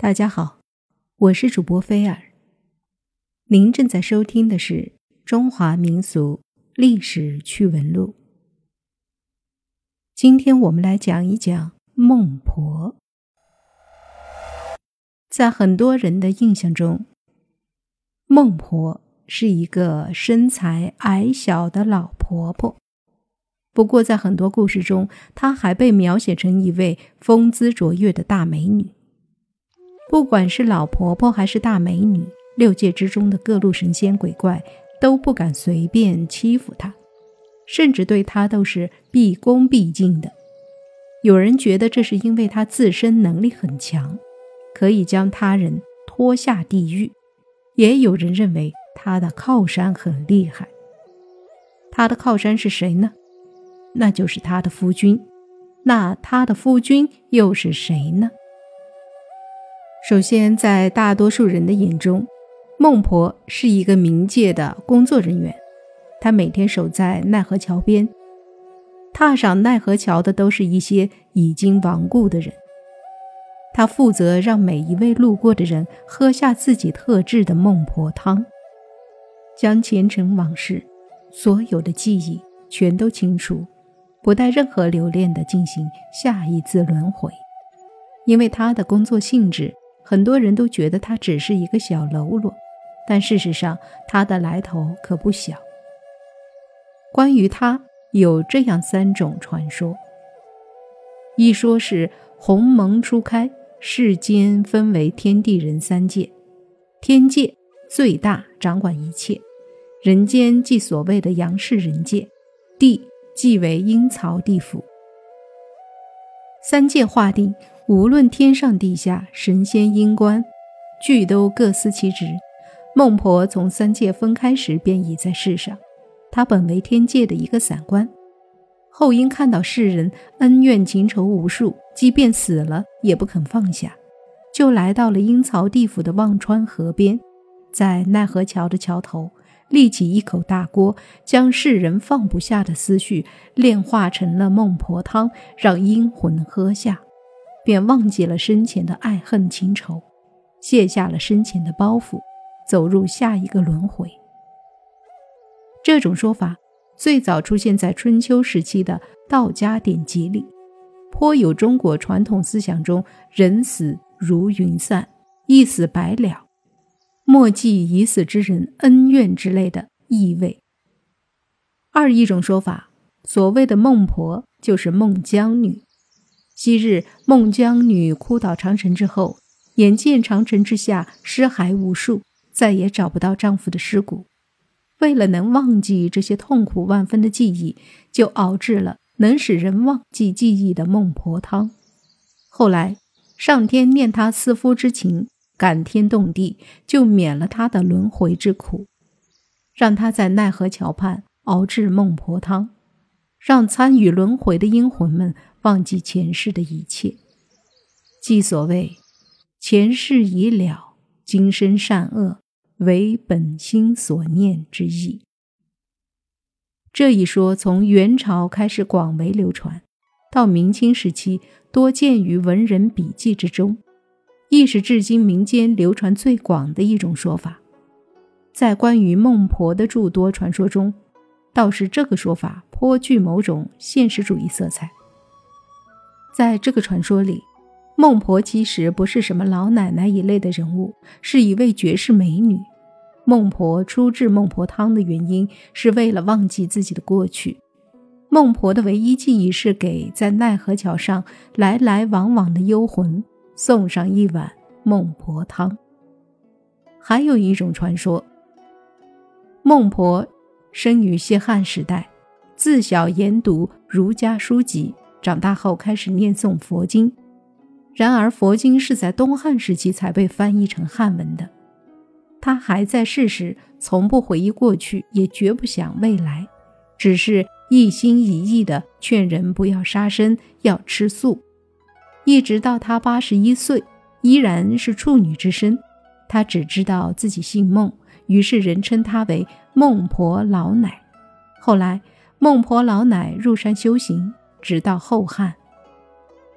大家好，我是主播菲尔。您正在收听的是《中华民俗历史趣闻录》。今天我们来讲一讲孟婆。在很多人的印象中，孟婆是一个身材矮小的老婆婆。不过，在很多故事中，她还被描写成一位风姿卓越的大美女。不管是老婆婆还是大美女，六界之中的各路神仙鬼怪都不敢随便欺负她，甚至对她都是毕恭毕敬的。有人觉得这是因为她自身能力很强，可以将他人拖下地狱；也有人认为她的靠山很厉害。她的靠山是谁呢？那就是她的夫君。那她的夫君又是谁呢？首先，在大多数人的眼中，孟婆是一个冥界的工作人员。她每天守在奈何桥边，踏上奈何桥的都是一些已经亡故的人。她负责让每一位路过的人喝下自己特制的孟婆汤，将前尘往事、所有的记忆全都清除，不带任何留恋的进行下一次轮回。因为她的工作性质。很多人都觉得他只是一个小喽啰，但事实上他的来头可不小。关于他，有这样三种传说：一说是鸿蒙初开，世间分为天地人三界，天界最大，掌管一切；人间即所谓的阳世人界，地即为阴曹地府。三界划定。无论天上地下，神仙阴官，俱都各司其职。孟婆从三界分开时便已在世上，她本为天界的一个散官，后因看到世人恩怨情仇无数，即便死了也不肯放下，就来到了阴曹地府的忘川河边，在奈何桥的桥头立起一口大锅，将世人放不下的思绪炼化成了孟婆汤，让阴魂喝下。便忘记了生前的爱恨情仇，卸下了生前的包袱，走入下一个轮回。这种说法最早出现在春秋时期的道家典籍里，颇有中国传统思想中“人死如云散，一死百了，莫记已死之人恩怨”之类的意味。二一种说法，所谓的孟婆就是孟姜女。昔日孟姜女哭倒长城之后，眼见长城之下尸骸无数，再也找不到丈夫的尸骨。为了能忘记这些痛苦万分的记忆，就熬制了能使人忘记记忆的孟婆汤。后来上天念她思夫之情，感天动地，就免了她的轮回之苦，让她在奈何桥畔熬制孟婆汤，让参与轮回的阴魂们。忘记前世的一切，即所谓前世已了，今生善恶为本心所念之意。这一说从元朝开始广为流传，到明清时期多见于文人笔记之中，亦是至今民间流传最广的一种说法。在关于孟婆的诸多传说中，倒是这个说法颇具某种现实主义色彩。在这个传说里，孟婆其实不是什么老奶奶一类的人物，是一位绝世美女。孟婆初制孟婆汤的原因，是为了忘记自己的过去。孟婆的唯一记忆是给在奈何桥上来来往往的幽魂送上一碗孟婆汤。还有一种传说，孟婆生于西汉时代，自小研读儒家书籍。长大后开始念诵佛经，然而佛经是在东汉时期才被翻译成汉文的。他还在世时，从不回忆过去，也绝不想未来，只是一心一意地劝人不要杀生，要吃素。一直到他八十一岁，依然是处女之身。他只知道自己姓孟，于是人称他为孟婆老奶。后来，孟婆老奶入山修行。直到后汉，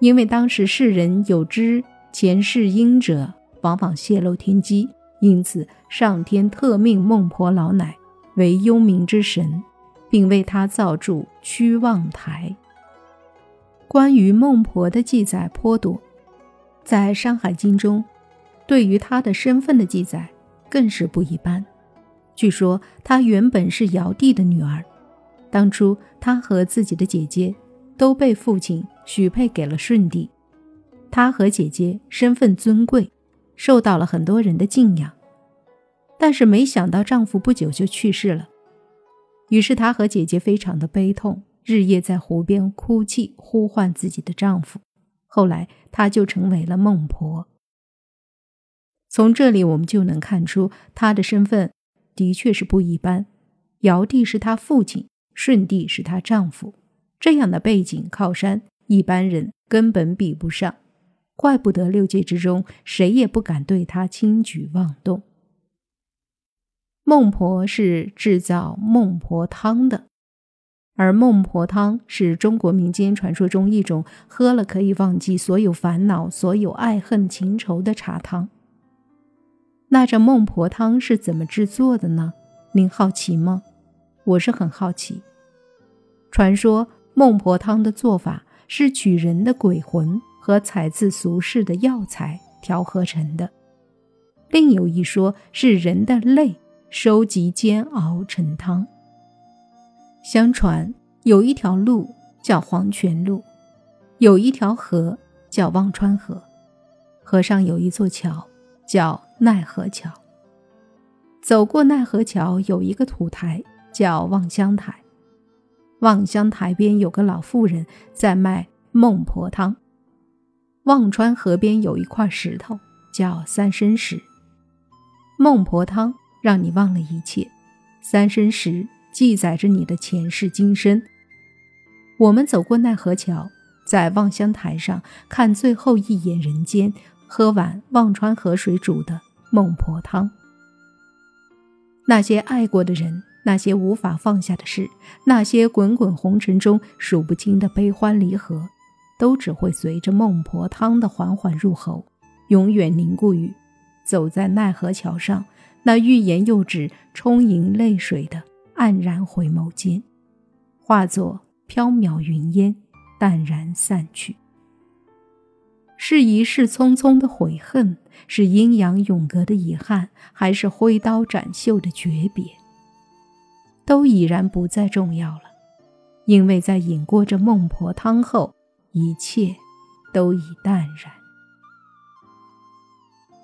因为当时世人有知前世因者往往泄露天机，因此上天特命孟婆老奶为幽冥之神，并为他造筑屈望台。关于孟婆的记载颇多，在《山海经》中，对于她的身份的记载更是不一般。据说她原本是尧帝的女儿，当初她和自己的姐姐都被父亲许配给了舜帝。她和姐姐身份尊贵，受到了很多人的敬仰。但是没想到丈夫不久就去世了，于是她和姐姐非常的悲痛，日夜在湖边哭泣，呼唤自己的丈夫。后来她就成为了孟婆。从这里我们就能看出她的身份的确是不一般。尧帝是她父亲，舜帝是她丈夫，这样的背景靠山，一般人根本比不上。怪不得六界之中谁也不敢对他轻举妄动。孟婆是制造孟婆汤的，而孟婆汤是中国民间传说中一种喝了可以忘记所有烦恼、所有爱恨情仇的茶汤。那这孟婆汤是怎么制作的呢？您好奇吗？我是很好奇。传说孟婆汤的做法是取人的鬼魂。和采自俗世的药材调合成的，另有一说是人的泪收集煎熬成汤。相传有一条路叫黄泉路，有一条河叫忘川河，河上有一座桥叫奈何桥。走过奈何桥有一个土台叫望乡台，望乡台边有个老妇人在卖孟婆汤。忘川河边有一块石头，叫三生石。孟婆汤让你忘了一切，三生石记载着你的前世今生。我们走过奈何桥，在望乡台上看最后一眼人间，喝碗忘川河水煮的孟婆汤。那些爱过的人，那些无法放下的事，那些滚滚红尘中数不清的悲欢离合。都只会随着孟婆汤的缓缓入喉，永远凝固于走在奈何桥上那欲言又止、充盈泪水的黯然回眸间，化作飘渺云烟，淡然散去。是一世匆匆的悔恨，是阴阳永隔的遗憾，还是挥刀斩袖的诀别，都已然不再重要了，因为在饮过这孟婆汤后。一切都已淡然。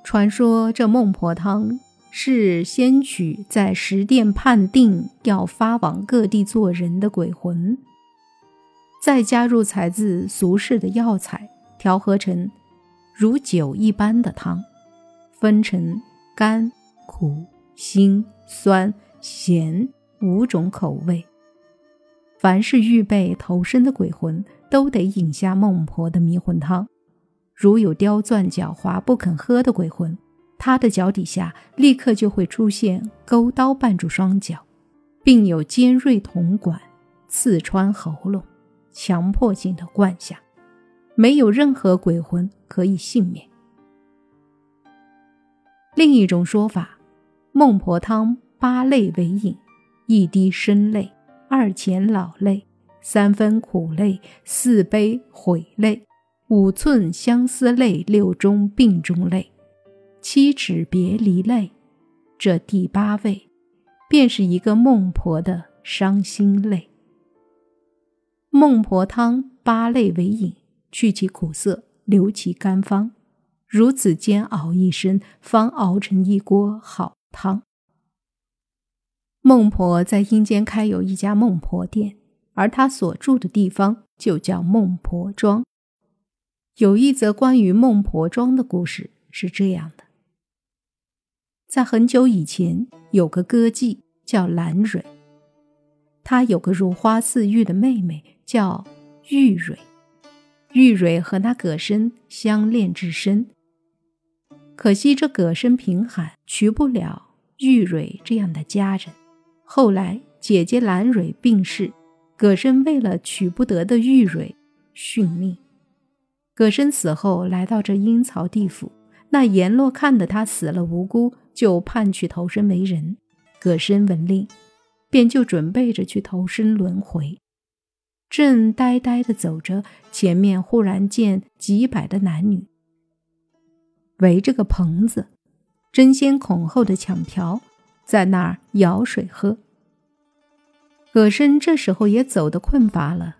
传说这孟婆汤是先取在十殿判定要发往各地做人的鬼魂，再加入采自俗世的药材，调和成如酒一般的汤，分成甘、苦、辛、酸、咸五种口味。凡是预备投身的鬼魂。都得饮下孟婆的迷魂汤。如有刁钻狡猾不肯喝的鬼魂，他的脚底下立刻就会出现钩刀绊住双脚，并有尖锐铜管刺穿喉咙，强迫性的灌下，没有任何鬼魂可以幸免。另一种说法，孟婆汤八类为饮：一滴生泪，二钱老泪。三分苦泪，四杯悔泪，五寸相思泪，六中病中泪，七尺别离泪。这第八位，便是一个孟婆的伤心泪。孟婆汤八类为饮，去其苦涩，留其甘芳，如此煎熬一生，方熬成一锅好汤。孟婆在阴间开有一家孟婆店。而她所住的地方就叫孟婆庄。有一则关于孟婆庄的故事是这样的：在很久以前，有个歌妓叫兰蕊，她有个如花似玉的妹妹叫玉蕊。玉蕊和那葛生相恋至深，可惜这葛生贫寒，娶不了玉蕊这样的佳人。后来姐姐兰蕊病逝。葛生为了娶不得的玉蕊，殉命。葛深死后来到这阴曹地府，那阎罗看得他死了无辜，就判去投身为人。葛深闻令，便就准备着去投身轮回。正呆呆的走着，前面忽然见几百的男女围着个棚子，争先恐后的抢瓢，在那儿舀水喝。葛深这时候也走得困乏了，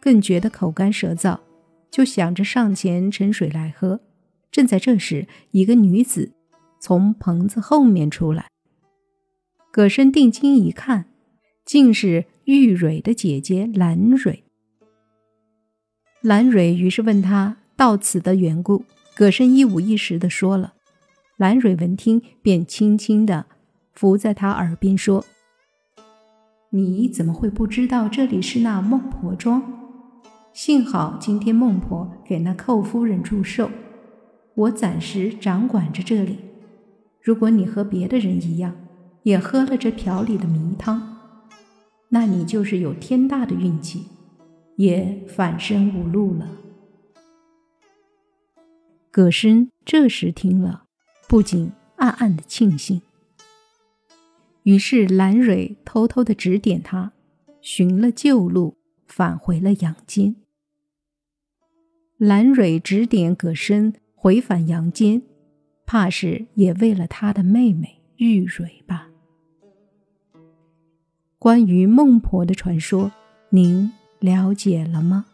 更觉得口干舌燥，就想着上前盛水来喝。正在这时，一个女子从棚子后面出来。葛深定睛一看，竟是玉蕊的姐姐兰蕊。兰蕊于是问他到此的缘故，葛深一五一十的说了。兰蕊闻听，便轻轻的伏在他耳边说。你怎么会不知道这里是那孟婆庄？幸好今天孟婆给那寇夫人祝寿，我暂时掌管着这里。如果你和别的人一样，也喝了这瓢里的迷汤，那你就是有天大的运气，也反身无路了。葛深这时听了，不禁暗暗的庆幸。于是兰蕊偷偷的指点他，寻了旧路，返回了阳间。兰蕊指点葛深回返阳间，怕是也为了他的妹妹玉蕊吧。关于孟婆的传说，您了解了吗？